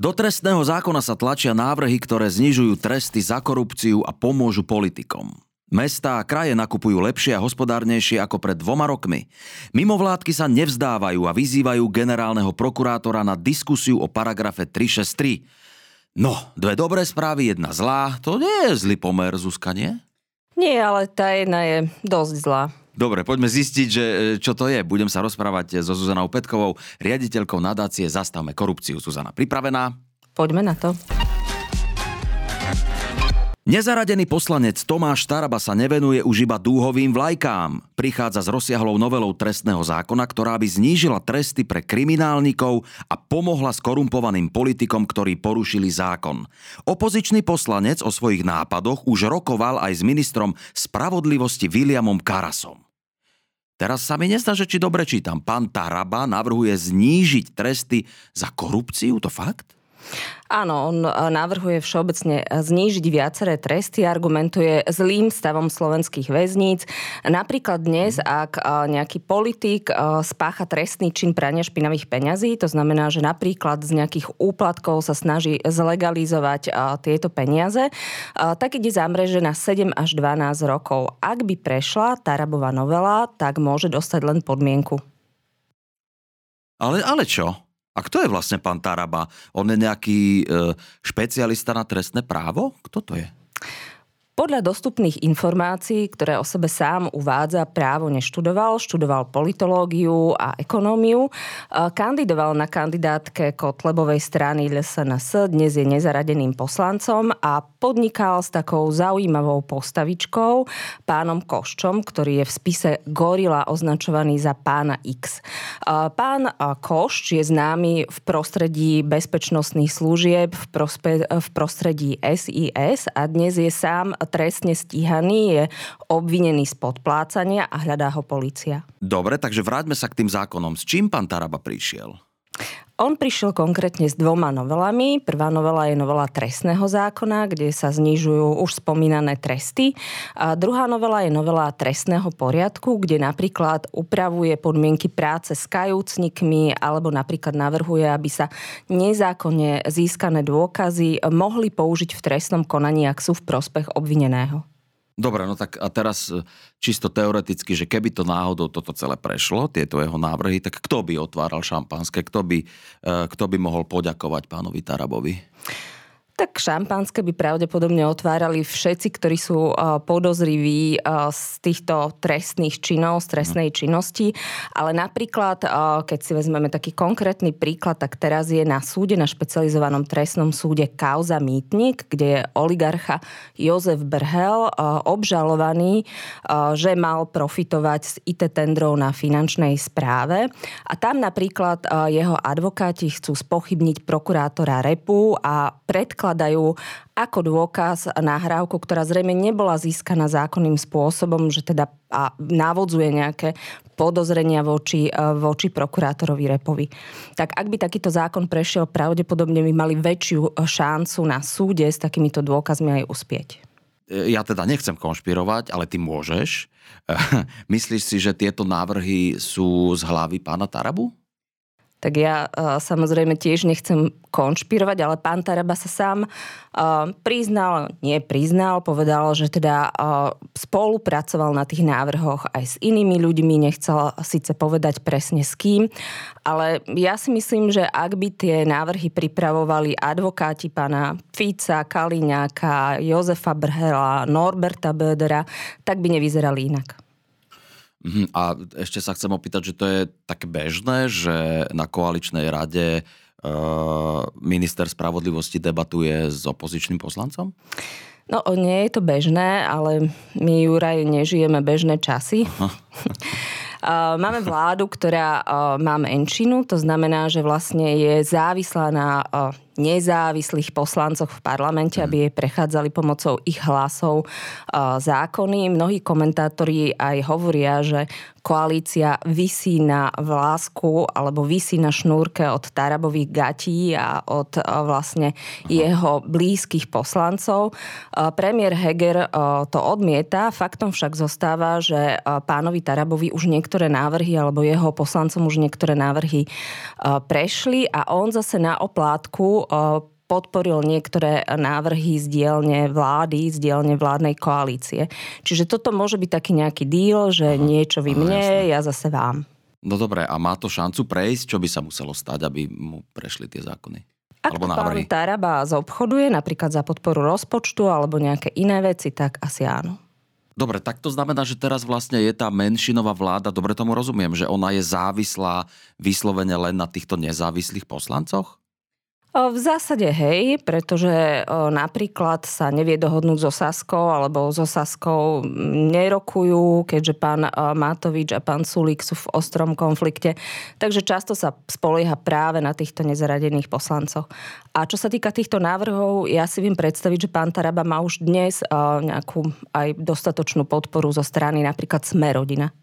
Do trestného zákona sa tlačia návrhy, ktoré znižujú tresty za korupciu a pomôžu politikom. Mestá a kraje nakupujú lepšie a hospodárnejšie ako pred dvoma rokmi. Mimovládky sa nevzdávajú a vyzývajú generálneho prokurátora na diskusiu o paragrafe 363. No, dve dobré správy, jedna zlá. To nie je zlý pomer, Zuzka, nie? Nie, ale tá jedna je dosť zlá. Dobre, poďme zistiť, že, e, čo to je. Budem sa rozprávať so Zuzanou Petkovou, riaditeľkou nadácie Zastavme korupciu. Zuzana, pripravená? Poďme na to. Nezaradený poslanec Tomáš Taraba sa nevenuje už iba dúhovým vlajkám. Prichádza s rozsiahlou novelou trestného zákona, ktorá by znížila tresty pre kriminálnikov a pomohla skorumpovaným politikom, ktorí porušili zákon. Opozičný poslanec o svojich nápadoch už rokoval aj s ministrom spravodlivosti Williamom Karasom. Teraz sa mi nezdá, že či dobre čítam. Pán Taraba navrhuje znížiť tresty za korupciu, to fakt? Áno, on e, navrhuje všeobecne znížiť viaceré tresty, argumentuje zlým stavom slovenských väzníc. Napríklad dnes, ak e, nejaký politik spácha trestný čin prania špinavých peňazí, to znamená, že napríklad z nejakých úplatkov sa snaží zlegalizovať tieto peniaze, tak ide za mreže na 7 až 12 rokov. Ak by prešla Tarabová novela, tak môže dostať len podmienku. Ale, ale čo? A kto je vlastne pán Taraba? On je nejaký e, špecialista na trestné právo? Kto to je? Podľa dostupných informácií, ktoré o sebe sám uvádza, právo neštudoval, študoval politológiu a ekonómiu, kandidoval na kandidátke Kotlebovej strany LSNS, dnes je nezaradeným poslancom a podnikal s takou zaujímavou postavičkou, pánom Koščom, ktorý je v spise Gorila označovaný za pána X. Pán Košč je známy v prostredí bezpečnostných služieb, v, prospe- v prostredí SIS a dnes je sám trestne stíhaný, je obvinený z podplácania a hľadá ho policia. Dobre, takže vráťme sa k tým zákonom. S čím pán Taraba prišiel? On prišiel konkrétne s dvoma novelami. Prvá novela je novela trestného zákona, kde sa znižujú už spomínané tresty. A druhá novela je novela trestného poriadku, kde napríklad upravuje podmienky práce s kajúcnikmi alebo napríklad navrhuje, aby sa nezákonne získané dôkazy mohli použiť v trestnom konaní, ak sú v prospech obvineného. Dobre, no tak a teraz e, čisto teoreticky, že keby to náhodou toto celé prešlo, tieto jeho návrhy, tak kto by otváral šampanské, kto by, e, kto by mohol poďakovať pánovi Tarabovi? Tak šampanské by pravdepodobne otvárali všetci, ktorí sú podozriví z týchto trestných činov, z trestnej činnosti. Ale napríklad, keď si vezmeme taký konkrétny príklad, tak teraz je na súde, na špecializovanom trestnom súde kauza Mýtnik, kde je oligarcha Jozef Brhel obžalovaný, že mal profitovať z IT tendrov na finančnej správe. A tam napríklad jeho advokáti chcú spochybniť prokurátora Repu a predkladať predkladajú ako dôkaz nahrávku, ktorá zrejme nebola získaná zákonným spôsobom, že teda a návodzuje nejaké podozrenia voči, e, voči prokurátorovi Repovi. Tak ak by takýto zákon prešiel, pravdepodobne by mali väčšiu šancu na súde s takýmito dôkazmi aj uspieť. E, ja teda nechcem konšpirovať, ale ty môžeš. Myslíš si, že tieto návrhy sú z hlavy pána Tarabu? Tak ja uh, samozrejme tiež nechcem konšpirovať, ale pán Taraba sa sám uh, priznal, nie priznal, povedal, že teda uh, spolupracoval na tých návrhoch aj s inými ľuďmi, nechcel síce povedať presne s kým, ale ja si myslím, že ak by tie návrhy pripravovali advokáti pána Fica, Kaliňáka, Jozefa Brhela, Norberta Bödera, tak by nevyzerali inak. Mhm, a ešte sa chcem opýtať, že to je také bežné, že na koaličnej rade uh, minister spravodlivosti debatuje s opozičným poslancom? No, nie je to bežné, ale my, Juraj, nežijeme bežné časy. Máme vládu, ktorá má menšinu, to znamená, že vlastne je závislá na nezávislých poslancoch v parlamente, aby jej prechádzali pomocou ich hlasov zákony. Mnohí komentátori aj hovoria, že koalícia vysí na vlásku alebo vysí na šnúrke od Tarabových gatí a od vlastne jeho blízkych poslancov. Premiér Heger to odmieta, faktom však zostáva, že pánovi Tarabovi už niektoré návrhy alebo jeho poslancom už niektoré návrhy prešli a on zase na oplátku podporil niektoré návrhy z dielne vlády, z dielne vládnej koalície. Čiže toto môže byť taký nejaký díl, že niečo vy mne, ja zase vám. No dobre, a má to šancu prejsť? Čo by sa muselo stať, aby mu prešli tie zákony? Ak alebo návrhy? pán Taraba zobchoduje napríklad za podporu rozpočtu alebo nejaké iné veci, tak asi áno. Dobre, tak to znamená, že teraz vlastne je tá menšinová vláda, dobre tomu rozumiem, že ona je závislá vyslovene len na týchto nezávislých poslancoch? V zásade hej, pretože napríklad sa nevie dohodnúť so Saskou alebo so Saskou nerokujú, keďže pán Matovič a pán Sulík sú v ostrom konflikte. Takže často sa spolieha práve na týchto nezaradených poslancoch. A čo sa týka týchto návrhov, ja si viem predstaviť, že pán Taraba má už dnes nejakú aj dostatočnú podporu zo strany napríklad Smerodina.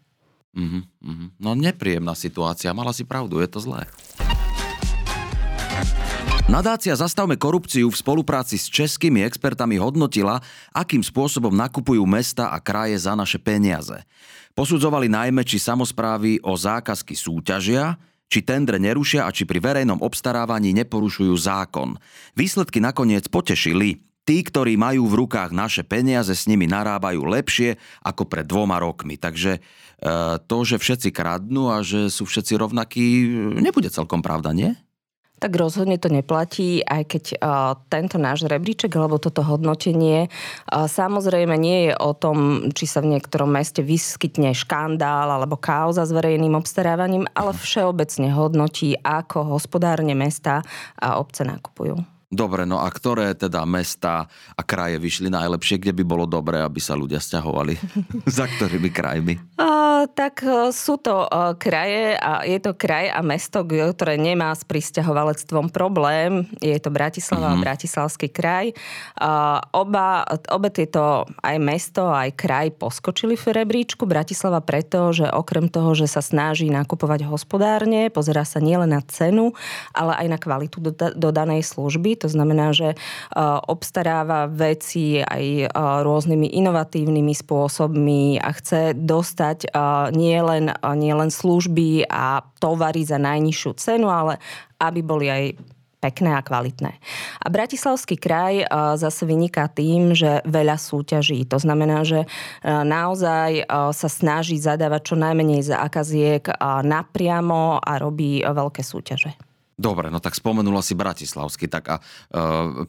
Mm-hmm. Mhm. No nepríjemná situácia, mala si pravdu, je to zlé. Nadácia Zastavme korupciu v spolupráci s českými expertami hodnotila, akým spôsobom nakupujú mesta a kraje za naše peniaze. Posudzovali najmä, či samozprávy o zákazky súťažia, či tendre nerušia a či pri verejnom obstarávaní neporušujú zákon. Výsledky nakoniec potešili. Tí, ktorí majú v rukách naše peniaze, s nimi narábajú lepšie ako pred dvoma rokmi. Takže e, to, že všetci kradnú a že sú všetci rovnakí, nebude celkom pravda, nie? Tak rozhodne to neplatí, aj keď uh, tento náš rebríček alebo toto hodnotenie uh, samozrejme nie je o tom, či sa v niektorom meste vyskytne škandál alebo kauza s verejným obstarávaním, ale všeobecne hodnotí, ako hospodárne mesta a obce nakupujú. Dobre, no a ktoré teda mesta a kraje vyšli najlepšie, kde by bolo dobré, aby sa ľudia stiahovali? Za ktorými krajmi? Uh, tak uh, sú to uh, kraje a je to kraj a mesto, ktoré nemá s pristahovalectvom problém. Je to Bratislava uh-huh. a mhm. Bratislavský kraj. Oba, obe tieto aj mesto, aj kraj poskočili v rebríčku. Bratislava preto, že okrem toho, že sa snaží nakupovať hospodárne, pozera sa nielen na cenu, ale aj na kvalitu dodanej služby to znamená, že obstaráva veci aj rôznymi inovatívnymi spôsobmi a chce dostať e, nielen nie len služby a tovary za najnižšiu cenu, ale aby boli aj pekné a kvalitné. A Bratislavský kraj zase vyniká tým, že veľa súťaží. To znamená, že naozaj sa snaží zadávať čo najmenej zákaziek napriamo a robí veľké súťaže. Dobre, no tak spomenula si Bratislavský, tak a e,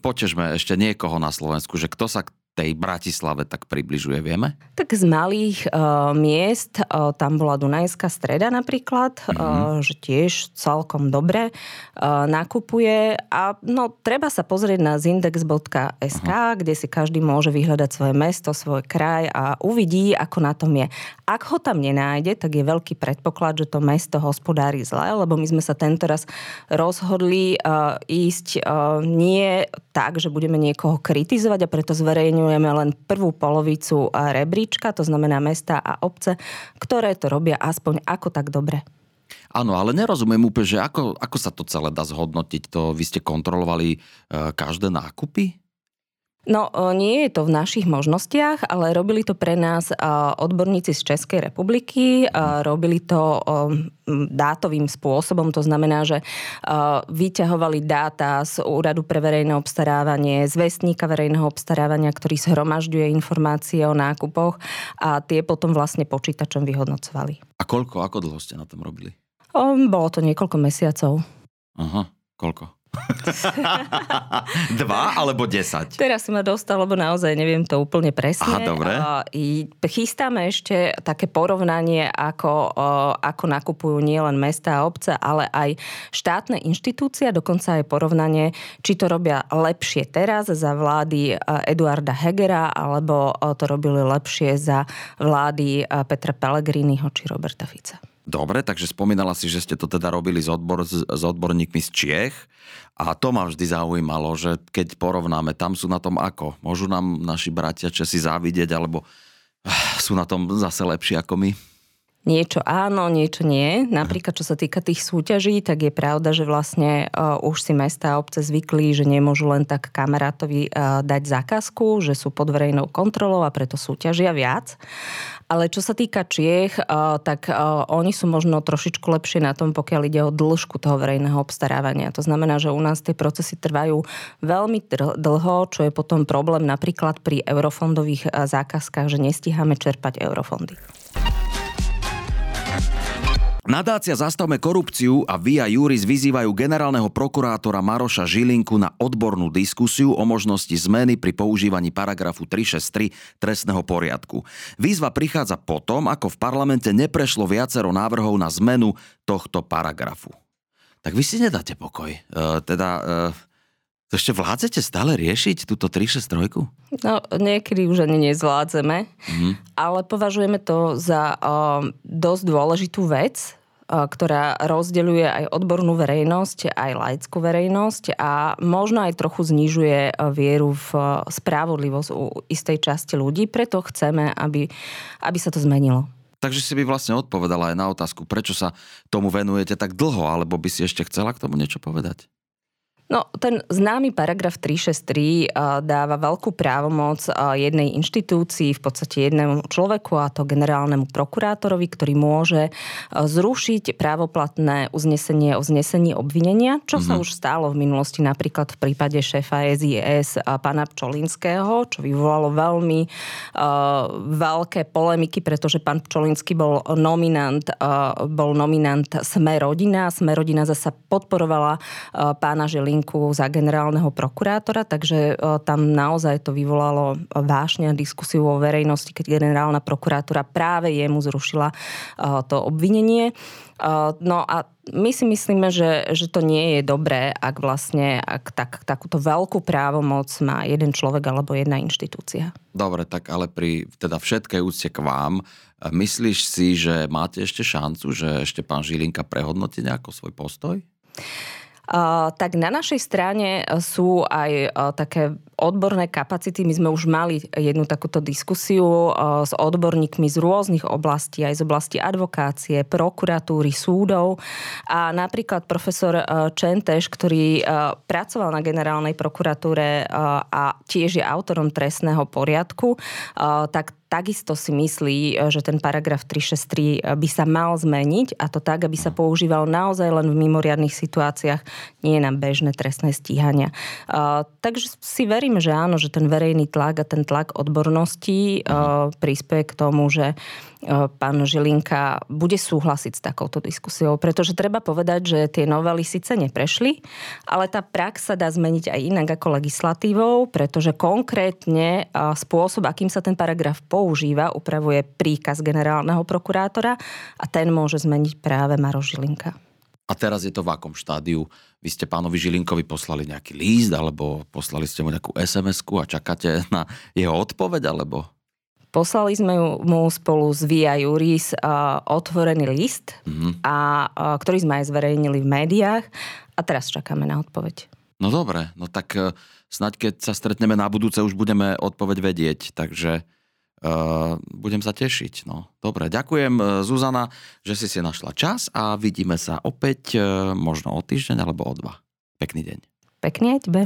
potežme ešte niekoho na Slovensku, že kto sa tej Bratislave tak približuje, vieme? Tak z malých uh, miest, uh, tam bola Dunajská streda napríklad, mm-hmm. uh, že tiež celkom dobre uh, nakupuje a no treba sa pozrieť na zindex.sk, uh-huh. kde si každý môže vyhľadať svoje mesto, svoj kraj a uvidí, ako na tom je. Ak ho tam nenájde, tak je veľký predpoklad, že to mesto hospodári zle, lebo my sme sa tento raz rozhodli uh, ísť uh, nie tak, že budeme niekoho kritizovať a preto zverejňujeme zhrňujeme len prvú polovicu rebríčka, to znamená mesta a obce, ktoré to robia aspoň ako tak dobre. Áno, ale nerozumiem úplne, že ako, ako sa to celé dá zhodnotiť. To vy ste kontrolovali e, každé nákupy? No, nie je to v našich možnostiach, ale robili to pre nás odborníci z Českej republiky. Robili to dátovým spôsobom, to znamená, že vyťahovali dáta z Úradu pre verejné obstarávanie, z Vestníka verejného obstarávania, ktorý zhromažďuje informácie o nákupoch a tie potom vlastne počítačom vyhodnocovali. A koľko, ako dlho ste na tom robili? Bolo to niekoľko mesiacov. Aha, koľko? Dva alebo desať? Teraz si ma dostal, lebo naozaj neviem to úplne presne. Aha, dobre. Chystáme ešte také porovnanie, ako, ako nakupujú nielen mesta a obce, ale aj štátne inštitúcie, dokonca aj porovnanie, či to robia lepšie teraz za vlády Eduarda Hegera, alebo to robili lepšie za vlády Petra Pellegriniho či Roberta Fica. Dobre, takže spomínala si, že ste to teda robili s, odbor, s odborníkmi z Čiech a to ma vždy zaujímalo, že keď porovnáme, tam sú na tom ako? Môžu nám naši bratia Česi závidieť alebo ah, sú na tom zase lepšie ako my? Niečo áno, niečo nie. Napríklad, čo sa týka tých súťaží, tak je pravda, že vlastne uh, už si mesta a obce zvykli, že nemôžu len tak kamarátovi uh, dať zákazku, že sú pod verejnou kontrolou a preto súťažia viac. Ale čo sa týka Čiech, tak oni sú možno trošičku lepšie na tom, pokiaľ ide o dĺžku toho verejného obstarávania. To znamená, že u nás tie procesy trvajú veľmi dlho, čo je potom problém napríklad pri eurofondových zákazkách, že nestíhame čerpať eurofondy. Nadácia Zastavme korupciu a Via Juris vyzývajú generálneho prokurátora Maroša Žilinku na odbornú diskusiu o možnosti zmeny pri používaní paragrafu 363 trestného poriadku. Výzva prichádza potom, ako v parlamente neprešlo viacero návrhov na zmenu tohto paragrafu. Tak vy si nedáte pokoj. E, teda e, to ešte vládzete stále riešiť túto 363? No, niekedy už ani nezvládzeme, mm. ale považujeme to za uh, dosť dôležitú vec, ktorá rozdeľuje aj odbornú verejnosť, aj laickú verejnosť a možno aj trochu znižuje vieru v spravodlivosť u istej časti ľudí. Preto chceme, aby, aby sa to zmenilo. Takže si by vlastne odpovedala aj na otázku, prečo sa tomu venujete tak dlho, alebo by si ešte chcela k tomu niečo povedať? No, ten známy paragraf 363 dáva veľkú právomoc jednej inštitúcii, v podstate jednému človeku, a to generálnemu prokurátorovi, ktorý môže zrušiť právoplatné uznesenie o znesení obvinenia, čo mm-hmm. sa mhm. už stálo v minulosti napríklad v prípade šéfa SIS pána Pčolinského, čo vyvolalo veľmi uh, veľké polemiky, pretože pán Pčolinský bol nominant, uh, bol nominant Sme rodina. Sme rodina zasa podporovala uh, pána Žilina Linku za generálneho prokurátora, takže e, tam naozaj to vyvolalo vášne diskusiu vo verejnosti, keď generálna prokurátora práve jemu zrušila e, to obvinenie. E, no a my si myslíme, že, že to nie je dobré, ak vlastne ak tak, takúto veľkú právomoc má jeden človek alebo jedna inštitúcia. Dobre, tak ale pri teda všetkej úcte k vám, myslíš si, že máte ešte šancu, že ešte pán Žilinka prehodnotí nejako svoj postoj? Tak na našej strane sú aj také odborné kapacity. My sme už mali jednu takúto diskusiu s odborníkmi z rôznych oblastí, aj z oblasti advokácie, prokuratúry, súdov. A napríklad profesor Čenteš, ktorý pracoval na generálnej prokuratúre a tiež je autorom trestného poriadku, tak takisto si myslí, že ten paragraf 363 by sa mal zmeniť a to tak, aby sa používal naozaj len v mimoriadných situáciách, nie na bežné trestné stíhania. Takže si verím, že áno, že ten verejný tlak a ten tlak odbornosti prispieje k tomu, že pán Žilinka bude súhlasiť s takouto diskusiou, pretože treba povedať, že tie novely síce neprešli, ale tá prax sa dá zmeniť aj inak ako legislatívou, pretože konkrétne spôsob, akým sa ten paragraf používa, upravuje príkaz generálneho prokurátora a ten môže zmeniť práve Maro Žilinka. A teraz je to v akom štádiu? Vy ste pánovi Žilinkovi poslali nejaký líst, alebo poslali ste mu nejakú sms a čakáte na jeho odpoveď, alebo? Poslali sme mu spolu s Via Juris otvorený list, mm-hmm. a, ktorý sme aj zverejnili v médiách a teraz čakáme na odpoveď. No dobre, no tak e, snaď keď sa stretneme na budúce, už budeme odpoveď vedieť, takže uh, budem sa tešiť. No. Dobre, ďakujem e, Zuzana, že si si našla čas a vidíme sa opäť uh, možno o týždeň alebo o dva. Pekný deň. Pekný aj tebe.